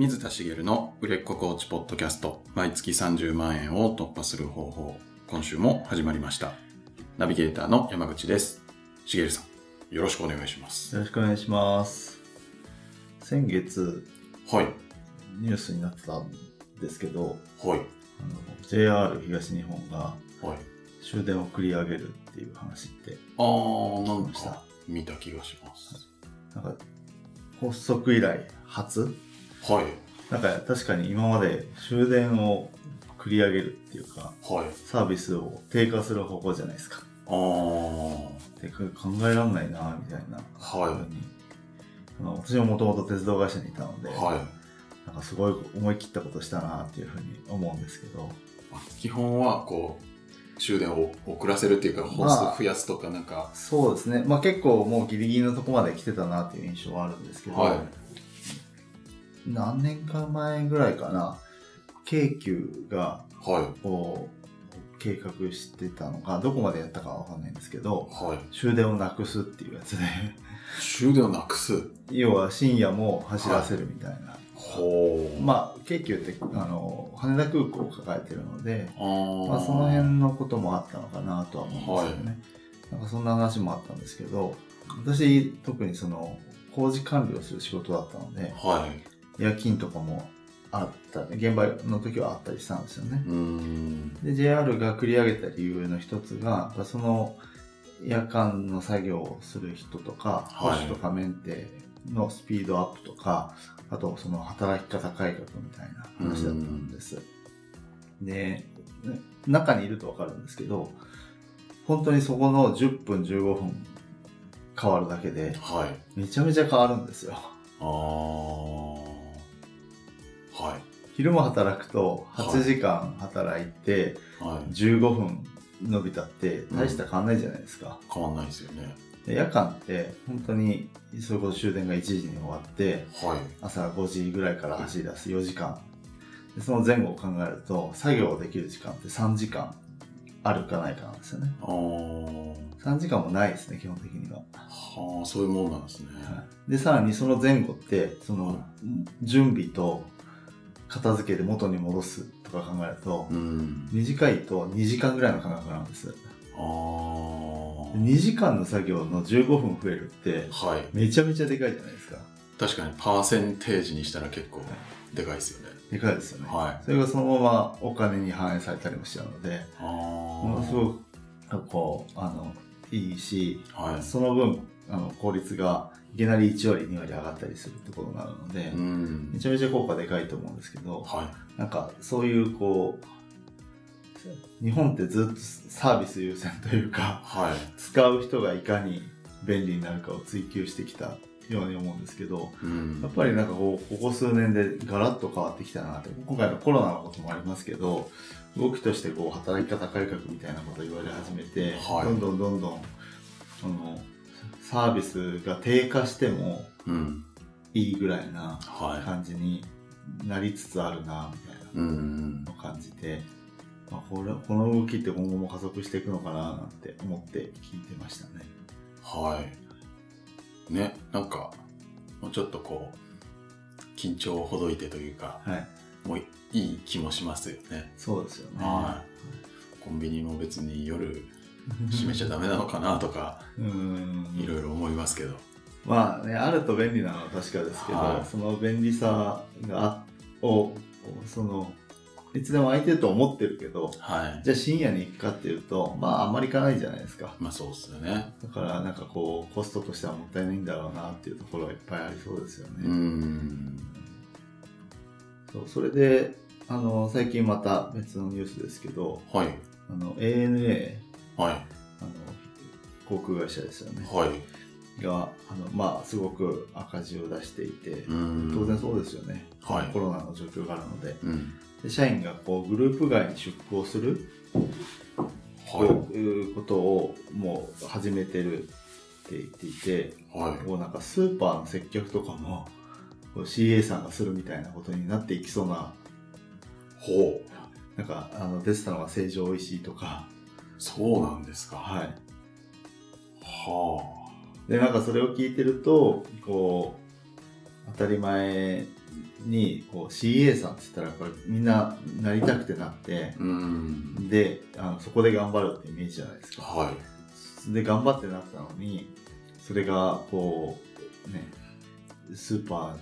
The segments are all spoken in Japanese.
水田茂の売れっ子コーチポッドキャスト、毎月30万円を突破する方法、今週も始まりました。ナビゲーターの山口です。茂さん、よろしくお願いします。よろしくお願いします。先月、はい。ニュースになってたんですけど、はい。あの JR 東日本がはい。終電を繰り上げるっていう話って、あー、なんたか見た気がします。なんか、発足以来初はい。なんか確かに今まで終電を繰り上げるっていうか、はい。サービスを低下する方向じゃないですか。あー。で考えらんないなみたいな。はいふうにあの私ももともと鉄道会社にいたので、はい。なんかすごい思い切ったことしたなっていうふうに思うんですけど、基本は、こう、終電を遅らせるっていうか、本数増やすとか、なんか、そうですね。まあ結構もうギリギリのとこまで来てたなっていう印象はあるんですけど、はい何年か前ぐらいかな、京急がはい。こう計画してたのか、どこまでやったかわかんないんですけど、はい。終電をなくすっていうやつで、終電をなくす？要は深夜も走らせるみたいな。ほー。まあ京急ってあの羽田空港を抱えてるので、まあ、その辺のこともあったのかなとは思うんですよね。なんかそんな話もあったんですけど、私特にその工事管理をする仕事だったので、はい。夜勤とかもあった、現場の時はあったりしたんですよね。で、JR が繰り上げた理由の一つが、その夜間の作業をする人とか、はい保守とかメンテのスピードアップとか、あとその働き方改革みたいな話だったんです。で、ね中にいるとわかるんですけど、本当にそこの10分15分変わるだけで、はい。めちゃめちゃ変わるんですよ。あー。はい。昼間働くと8時間働いてはい。15分伸びたって大した変わんないじゃないですか。変わんないですよね。で夜間って本当にそれこそ終電が1時に終わってはい。朝5時ぐらいから走り出す4時間でその前後を考えると作業できる時間って3時間あるかないかなんですよねあー。3時間もないですね基本的には、はあ、そういうもんなんですね。でさらにその前後ってその準備と片付けで元に戻すとか考えるとうん。短いと2時間ぐらいの感覚なんですあー。2時間の作業の15分増えるってはい。めちゃめちゃでかいじゃないですか確かにパーセンテージにしたら結構でかいですよね。でかいですよね、はい。それがそのままお金に反映されたりもしちゃうのであものすごくこうあのいいしく。はい。その分あの効率がいきなり1割2割上がったりするってことになるので、うんめ。ちゃめちゃ効果でかいと思うんですけどはなんかそういうこう日本ってずっとサービス優先というい。かはい。使う人がいかに便利になるかを追求してきたように思うんですけどうんやっぱりなんかこうここ数年でガラッと変わってきたなって今回のコロナのこともありますけど動きとしてこう働き方改革みたいなことを言われ始めて、はいどんどんどんどんそのサービスが低下してもうん。いいぐらいなは感じになりつつあるなみたい。なのを感じて、まあ、これこの動きって今後も加速していくのかななんて思って聞いてましたね。はい。ね、なんか、もうちょっとこう、緊張をほどいてというか、はい、もういい気もしますよね。そうですよね。はい。コンビニも別に夜 閉めちゃダメなのかなとか、うんいろいろ思いますけど。まあね、あると便利なのは確かですけど、はいその便利さがをそのいつでも空いてると思ってるけどはい。じゃあ深夜に行くかっていうとまああんまり行かないじゃないですかまあそうっすよね。だからなんかこうコストとしてはもったいないんだろうなっていうところはいっぱいありそうですよね、うん。そうそれであの最近また別のニュースですけどはい。あの ANA はい。あの航空会社ですよねはい。があのまあすごく赤字を出していて、うん当然そうですよね、はいコロナの状況があるのでうん。で社員がこうグループ外に出向するはということをもう始めてるって言っていてい。はい。こうなんかスーパーの接客とかも CA さんがするみたいなことになっていきそうなほう。なんかあの出てたのが成城おいしいとかそうなんですか。はいはでなんかそれを聞いてるとこう当たり前にこう CA さんって言ったらこれみんななりたくてなって、うん。であのそこで頑張るってイメージじゃないですか。はい。で頑張ってなったのにそれがこうねスーパ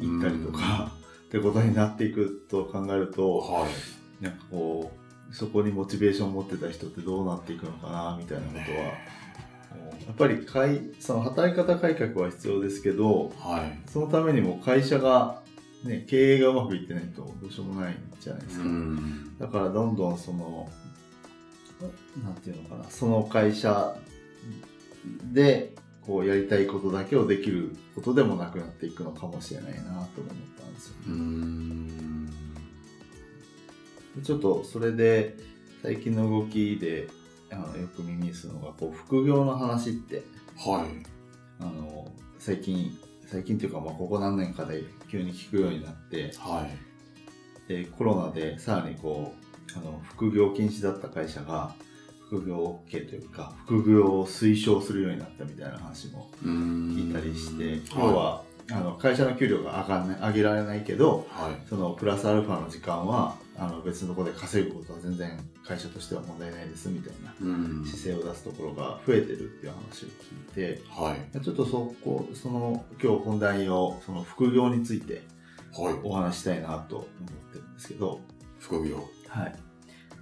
ーに行ったりとか、ってことになっていくと考えるとはい。なんかこうそこにモチベーションを持ってた人ってどうなっていくのかなみたいなことは、やっぱりかいその働き方改革は必要ですけどはい。そのためにも会社が、ね、経営がうまくいってないとどうしようもないじゃないですうか。ん。だからどんどんその、なんていうのかな、その会社でこうやりたいことだけをできることでもなくなっていくのかもしれないなと思ったんですようね。ちょっとそれで最近の動きであのよく耳にするのがこう副業の話ってはい。あの最近最近というかまあここ何年かで急に聞くようになってはい。でコロナでさらにこうあの副業禁止だった会社が副業 OK というか副業を推奨するようになったみたいな話もうん。聞いたりして要は、あの会社の給料が上がんない上げられないけどはい。そのプラスアルファの時間はあの別のところで稼ぐことは全然会社としては問題ないですみたいなうん。姿勢を出すところが増えてるっていう話を聞いてはい。ちょっとそこその今日本題をその副業についてはい。お話ししたいなと思ってるんですけど、副業。はい。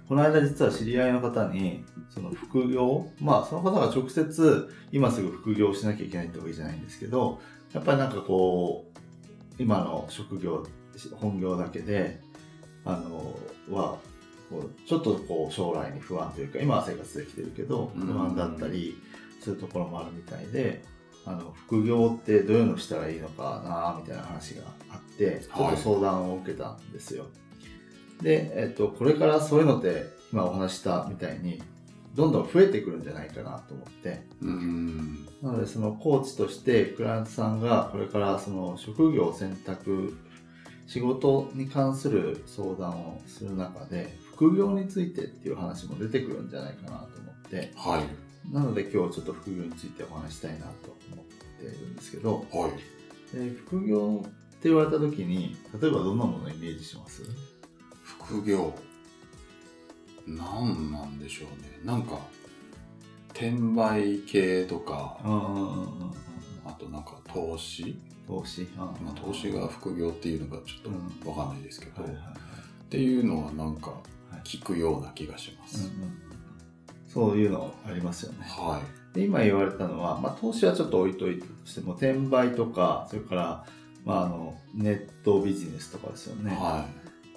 この間実は知り合いの方に、その副業、まあその方が直接今すぐ副業しなきゃいけないってわけじゃないんですけど、やっぱりなんかこう、今の職業、本業だけで、あの、は、ちょっとこう将来に不安というか、今は生活できてるけど、うん不安だったり、そういうところもあるみたいで、あの、副業ってどういうのしたらいいのかなみたいな話があって、ちょっと相談を受けたんですよ。で、えっと、これからそういうのって、今お話ししたみたいに、どんどん増えてくるんじゃないかなと思って、うん。なのでそのコーチとしてクライアントさんがこれからその職業を選択仕事に関する相談をする中で副業についてっていう話も出てくるんじゃないかなと思ってはい。なので今日ちょっと副業についてお話したいなと思ってるんですけどはい。で副業って言われた時に例えばどんなものをイメージします？副業。なんなんでしょうね。なんか、転売系とか、うんうんうんうんあとなんか投資？投資。まあ、投資が副業っていうのがちょっとわかんないですけど、はいはいはい。っていうのはなんかはい。聞くような気がしまうんす。うんうん。そういうのありますよね。はで今言われたのは、まあ、投資はちょっと置いといてとしても転売とかそれから、まあ、あのネットビジネスとかですよい。ね、は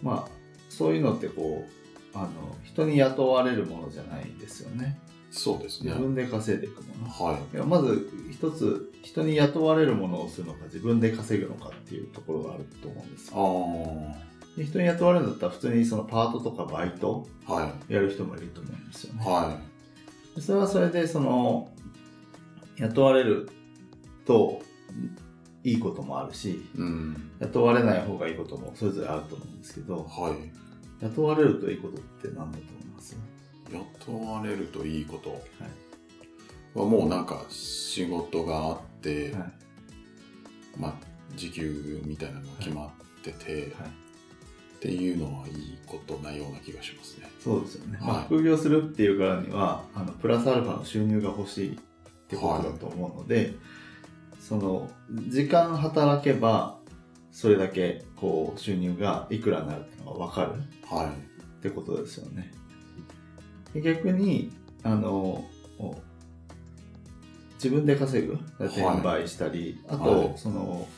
まあ、そういうのってこうあの人に雇われるものじゃないですよね。い。そうですね自。分で稼いでいくものはい。いやまず一つ人に雇われるものをするのか自分で稼ぐのかっていうところがあると思うんですあよあ。で人に雇われるんだったら普通にそのパートとかバイトはい。やる人もいると思うんですよね、はでそれはそれでその雇われるといいこともあるしい。うん。雇われない方がいいこともそれぞれあると思うんですけどはい。雇われるといいことって何だと思います？雇われるといいこと。はもうなんか仕事があって、はい。まあ時給みたいなのが決まってて、はい。っていうのはいいことなような気がしますね。そうですよね、はい。まあ、副業するっていうからにはあのプラスアルファの収入が欲しいってことだと思うので、その時間働けばそれだけこう収入がいくらになるっていうのが分かるはい。ってことですよね。で逆に、あの、お自分で稼ぐ、転売したり、あと、はい。その、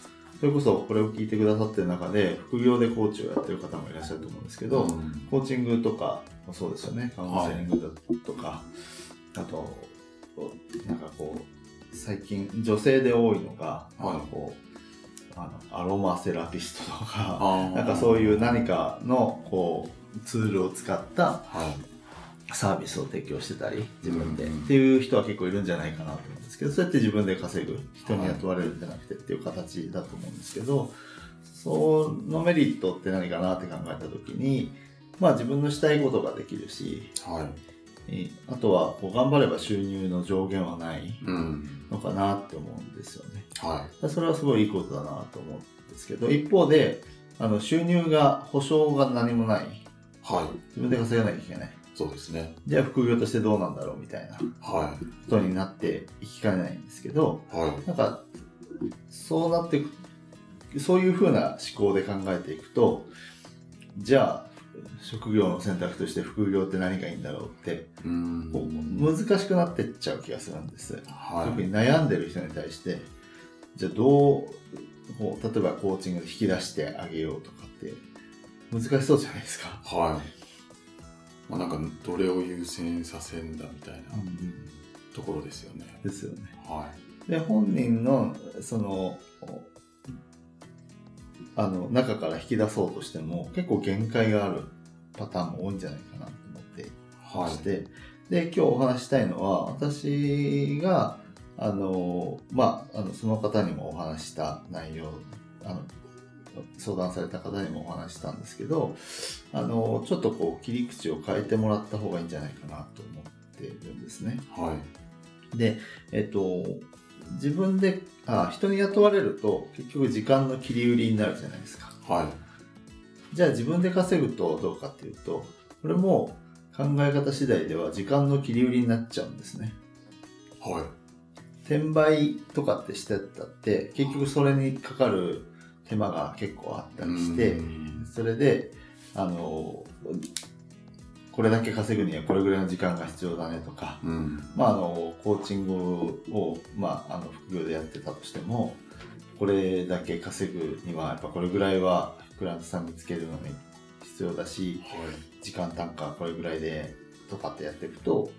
それこそこれを聞いてくださってる中で、副業でコーチをやってる方もいらっしゃると思うんですけど、うん。コーチングとかもそうですよね、カウンセリングだとか、あと、なんかこう、最近女性で多いのが、はい。なんかこうあのアロマセラピストとか、なんかそういう何かのこうツールを使ったはい。サービスを提供してたり自分で、うんっていう人は結構いるんじゃないかなと思うんですけどそうやって自分で稼ぐ人に雇われるんじゃなくてっていう形だと思うんですけど、そのメリットって何かなって考えた時にまあ自分のしたいことができるしはい。えあとはこう頑張れば収入の上限はないうん。のかなって思うんですよね。はそれはすごいいいことだなと思うんですけど、一方で、あの収入が、保証が何もない。い。はい。自分で稼がなきゃいけない。そうですね。じゃあ副業としてどうなんだろうみたいなこはとになっていきかねないんですけど、い。はい。なんか、そうなっていく、そういうふうな思考で考えていくと、じゃあ、職業の選択として副業って何がいいんだろうって、難しくなってっちゃう気がするんです。はい。特に悩んでる人に対して、じゃあどう例えばコーチングで引き出してあげようとかって、難しそうじゃないですか。はい。まあ、なんか、どれを優先させんだみたいなところですよね。ですよね。はで、本人の、その、あの、中から引き出そうとしても、結構限界があるパターンも多いんじゃないかなと思っていい。はまして、で、今日お話ししたいのは、私が、あの、まあ、あの、その方にもお話しした内容、あの、相談された方にもお話ししたんですけど、あの、ちょっとこう、切り口を変えてもらった方がいいんじゃないかなと思ってるんですね。い。はい。で、えっと、自分で、あ、人に雇われると、結局時間の切り売りになるじゃないですか。はい。じゃあ自分で稼ぐとどうかっていうと、これも考え方次第では時間の切り売りになっちゃうんですね。はい。転売とかってしてたって、結局それにかかる手間が結構あったりしてう、んそれで、あの、これだけ稼ぐにはこれぐらいの時間が必要だねとか、うん。まあ、あの、コーチングを、まあ、あの、副業でやってたとしても、これだけ稼ぐには、やっぱこれぐらいはクライアントさん見つけるのに必要だし、はい。時間単価これぐらいで、とかってやっていくと、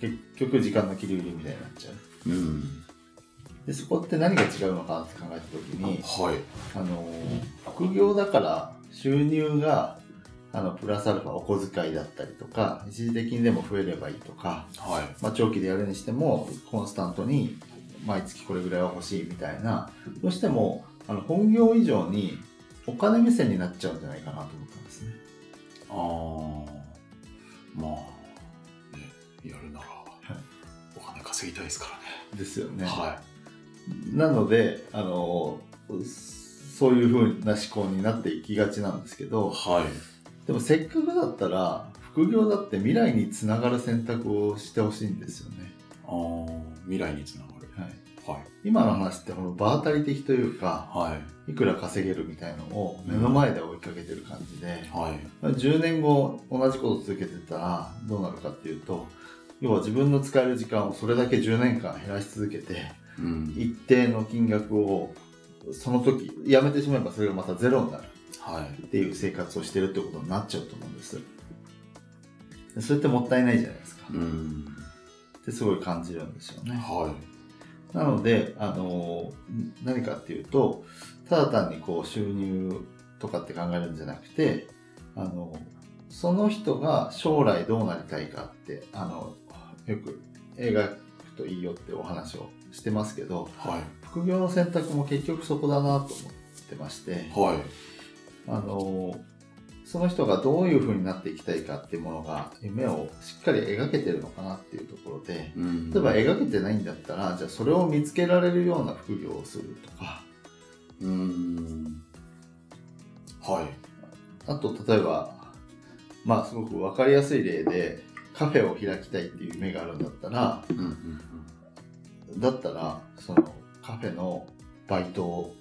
結局時間の切り売りみたいになっちゃう。うん。で、そこって何が違うのかなって考えたときに、はい。あの、副業だから収入が、あの、プラスアルファお小遣いだったりとか、一時的にでも増えればいいとか、はい。まあ、長期でやるにしてもコンスタントに毎月これぐらいは欲しいみたいなどうしてもあの本業以上にお金目線になっちゃうんじゃないかなと思ったんですね。ああ。まあ、ね、やるなら、お金稼ぎたいですからね。ですよね。はなのであのそういう風な思考になっていきがちなんですけい。どはい。でもせっかくだったら副業だって未来につながる選択をしてほしいんですよね。ああ、未来につながる。はい、はい。今の話ってこの場当たり的というかはい。いくら稼げるみたいのを目の前で追いかけてる感じで、はい。10年後同じこと続けてたらどうなるかっていうと要は自分の使える時間をそれだけ10年間減らし続けてうん。一定の金額をその時やめてしまえばそれがまたゼロになる。はい。っていう生活をしてるってことになっちゃうと思うんです。でそれってもったいないじゃないですか。うん。ってすごい感じるんですよね。はなのであの何かっていうとただ単にこう収入とかって考えるんじゃなくてあのその人が将来どうなりたいかってあのよく描くといいよってお話をしてますけどい。はい。副業の選択も結局そこだなと思ってましてはい。あのその人がどういう風になっていきたいかっていうものが夢をしっかり描けてるのかなっていうところでうん例えば描けてないんだったらじゃあそれを見つけられるような副業をするとかうーん。はい。あと例えばまあすごく分かりやすい例でカフェを開きたいっていう夢があるんだったらうんうんだったらそのカフェのバイト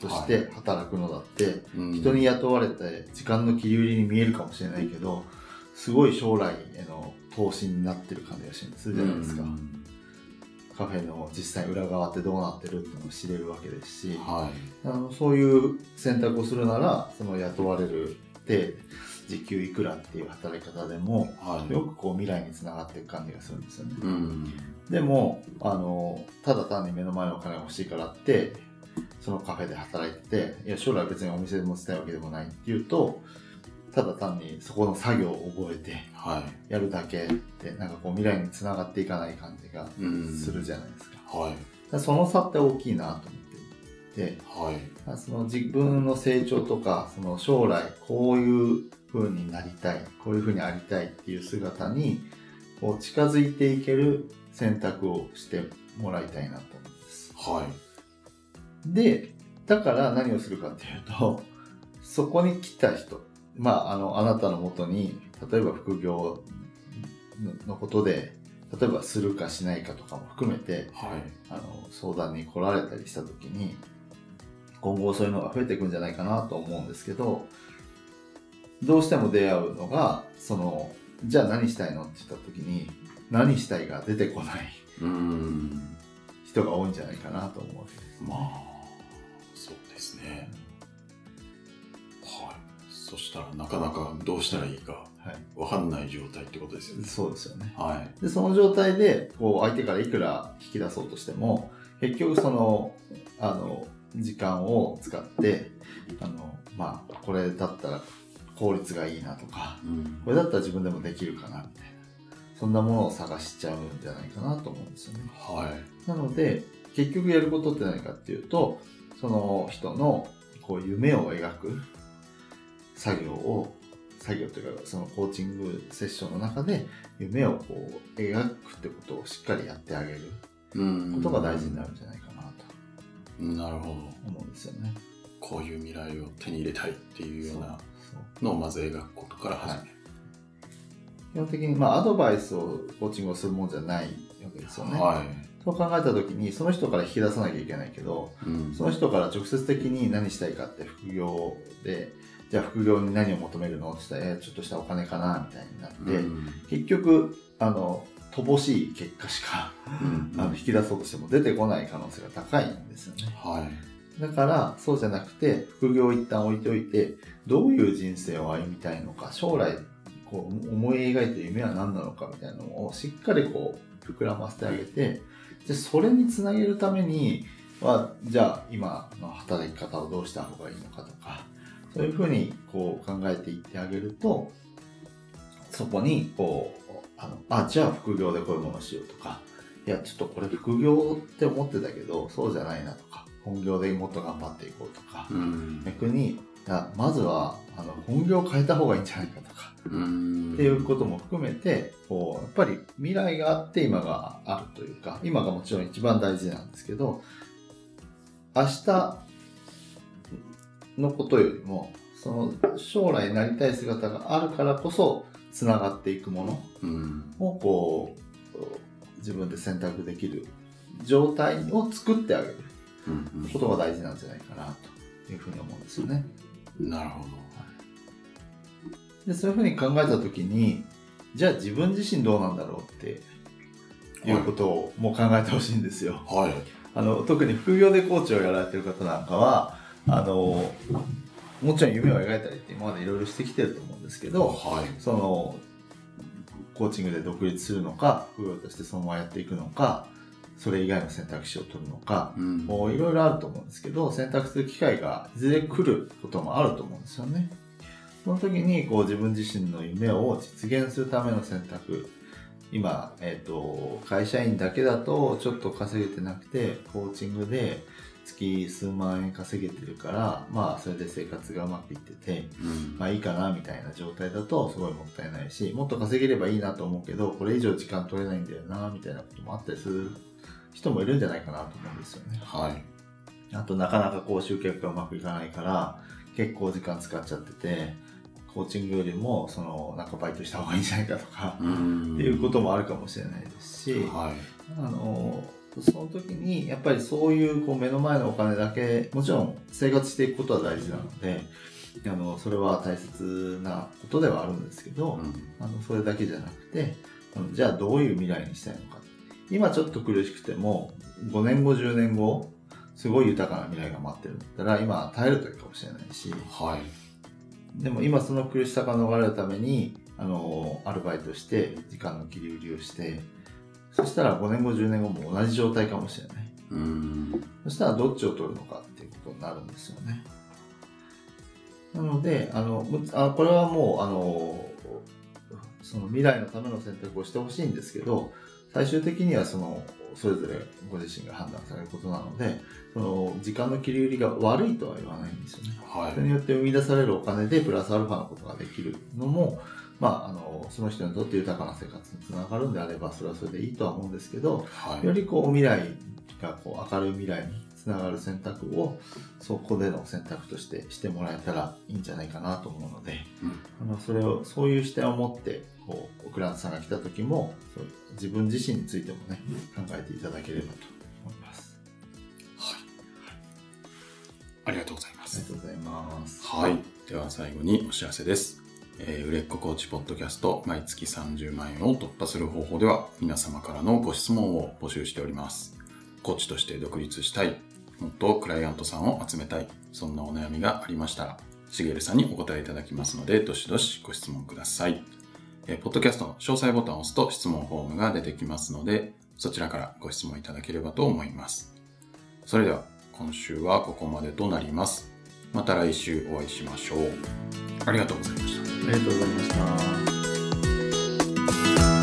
として働くのだって、うん。人に雇われて時間の切り売りに見えるかもしれないけどすごい将来への投資になってる感じがするじゃないですか、うんカフェの実際裏側ってどうなってるっていうのを知れるわけですし、はい。あのそういう選択をするならその雇われるで時給いくらっていう働き方でもはい。よくこう未来につながっていく感じがするんですよね、うん。でもあのただ単に目の前のお金が欲しいからってそのカフェで働いてていや将来別にお店で持ちたいわけでもないっていうとただ単にそこの作業を覚えてはい。やるだけでなんかこう未来につながっていかない感じがうんするじゃないですか,、はい。その差って大きいなと思っていてはい。その自分の成長とかその将来こういう風になりたいこういう風にありたいっていう姿にこう近づいていける選択をしてもらいたいなと思うんです。はい。で、だから何をするかっていうと、そこに来た人、まあ、あの、あなたのもとに、例えば副業のことで、例えばするかしないかとかも含めて、はい。あの、相談に来られたりしたときに、今後そういうのが増えていくんじゃないかなと思うんですけど、どうしても出会うのが、その、じゃあ何したいのって言ったときに、何したいが出てこない。人が多いんじゃないかなと思うわけです。まあ、そうですね。はい。そしたらなかなかどうしたらいいかはい。わかんない状態ってことですよね。そうですよね。はい。で、その状態で、こう、相手からいくら引き出そうとしても、結局その、あの、時間を使って、あの、まあ、これだったら効率がいいなとか、うんこれだったら自分でもできるかな、みたいな。そんなものを探しちゃうんじゃないかなと思うんですよね。はい。なので、結局やることって何かっていうと、その人の、こう、夢を描く作業を、作業というか、そのコーチングセッションの中で、夢をこう、描くってことをしっかりやってあげるうんことが大事になるんじゃないかなとなるほど。思うんですよね。こういう未来を手に入れたいっていうようなのをまず描くことから始める。基本的に、まあ、アドバイスをコーチングをするもんじゃないわけですよね。はそう考えたときに、その人から引き出さなきゃいけないけど、い。うんその人から直接的に何したいかって副業で、じゃあ副業に何を求めるの？って言ったら、えーちょっとしたお金かなみたいになって、うん結局、あの、乏しい結果しか、うんあの引き出そうとしても出てこない可能性が高いんですよね。はい。だから、そうじゃなくて、副業を一旦置いておいて、どういう人生を歩みたいのか、将来、こう、思い描いてる夢は何なのかみたいなのをしっかりこう、膨らませてあげて、で、それにつなげるためには、じゃあ、今の働き方をどうした方がいいのかとか、そういうふうにこう考えていってあげると、そこに、こう、あの、あ、じゃあ副業でこういうものをしようとか、いや、ちょっとこれ副業って思ってたけど、そうじゃないなとか、本業でもっと頑張っていこうとか、うん。逆に、いやまずは、あの、本業を変えた方がいいんじゃないかとか、うん。っていうことも含めて、こう、やっぱり未来があって今があるというか、今がもちろん一番大事なんですけど、明日のことよりも、その将来なりたい姿があるからこそ、つながっていくものうん。をこう、自分で選択できる状態を作ってあげるうん。ことが大事なんじゃないかなというふうに思うんですよね。うんなるほど。で、そういうふうに考えたときに、じゃあ自分自身どうなんだろうっていうことをもう考えてほしいんですよ。はい。あの、特に副業でコーチをやられてる方なんかは、あの、もちろん夢を描いたりって今までいろいろしてきてると思うんですけど、はい。その、コーチングで独立するのか、副業としてそのままやっていくのか、それ以外の選択肢を取るのか、うんもういろいろあると思うんですけど、選択する機会がいずれ来ることもあると思うんですよね。その時にこう自分自身の夢を実現するための選択。今、えっ、と、会社員だけだとちょっと稼げてなくて、コーチングで月数万円稼げてるから、まあそれで生活がうまくいってて、うんまあいいかなみたいな状態だとすごいもったいないし、もっと稼げればいいなと思うけど、これ以上時間取れないんだよな、みたいなこともあったりする人もいるんじゃないかなと思うんですよね。はい。あとなかなかこう集客がうまくいかないから、結構時間使っちゃってて、コーチングよりも、その、なんかバイトした方がいいんじゃないかとか、うんっていうこともあるかもしれないですし、はい。あの、その時に、やっぱりそういうこう目の前のお金だけ、もちろん生活していくことは大事なので、あの、それは大切なことではあるんですけど、うんあの、それだけじゃなくて、じゃあどういう未来にしたいのか。今ちょっと苦しくても、5年後、10年後、すごい豊かな未来が待ってるんだったら、今耐えるといいかもしれないし、はい。でも今その苦しさから逃れるために、あの、アルバイトして、時間の切り売りをして、そしたら5年後、10年後も同じ状態かもしれない。うんそしたらどっちを取るのかっていうことになるんですよね。なので、あの、むあこれはもう、あの、その未来のための選択をしてほしいんですけど、最終的にはその、それぞれご自身が判断されることなので、その、時間の切り売りが悪いとは言わないんですよね。はいそれによって生み出されるお金でプラスアルファのことができるのも、まあ、あの、その人にとって豊かな生活につながるんであれば、それはそれでいいとは思うんですけど、はい。よりこう未来がこう明るい未来につながる選択をそこでの選択としてしてもらえたらいいんじゃないかなと思うので、うんあのそれをそういう視点を持ってこうクライアントさんが来た時も自分自身についてもね考えていただければと思います。はい。ありがとうございますありが。とうございます。はい。では最後にお知らせです。えー売れっ子コーチポッドキャスト毎月30万円を突破する方法では皆様からのご質問を募集しております。コーチとして独立したい、もっとクライアントさんを集めたい、そんなお悩みがありましたら、しげるさんにお答えいただきますので、どしどしご質問ください。えーポッドキャストの詳細ボタンを押すと質問フォームが出てきますので、そちらからご質問いただければと思います。それでは、今週はここまでとなります。また来週お会いしましょう。ありがとうございました。ありがとうございました。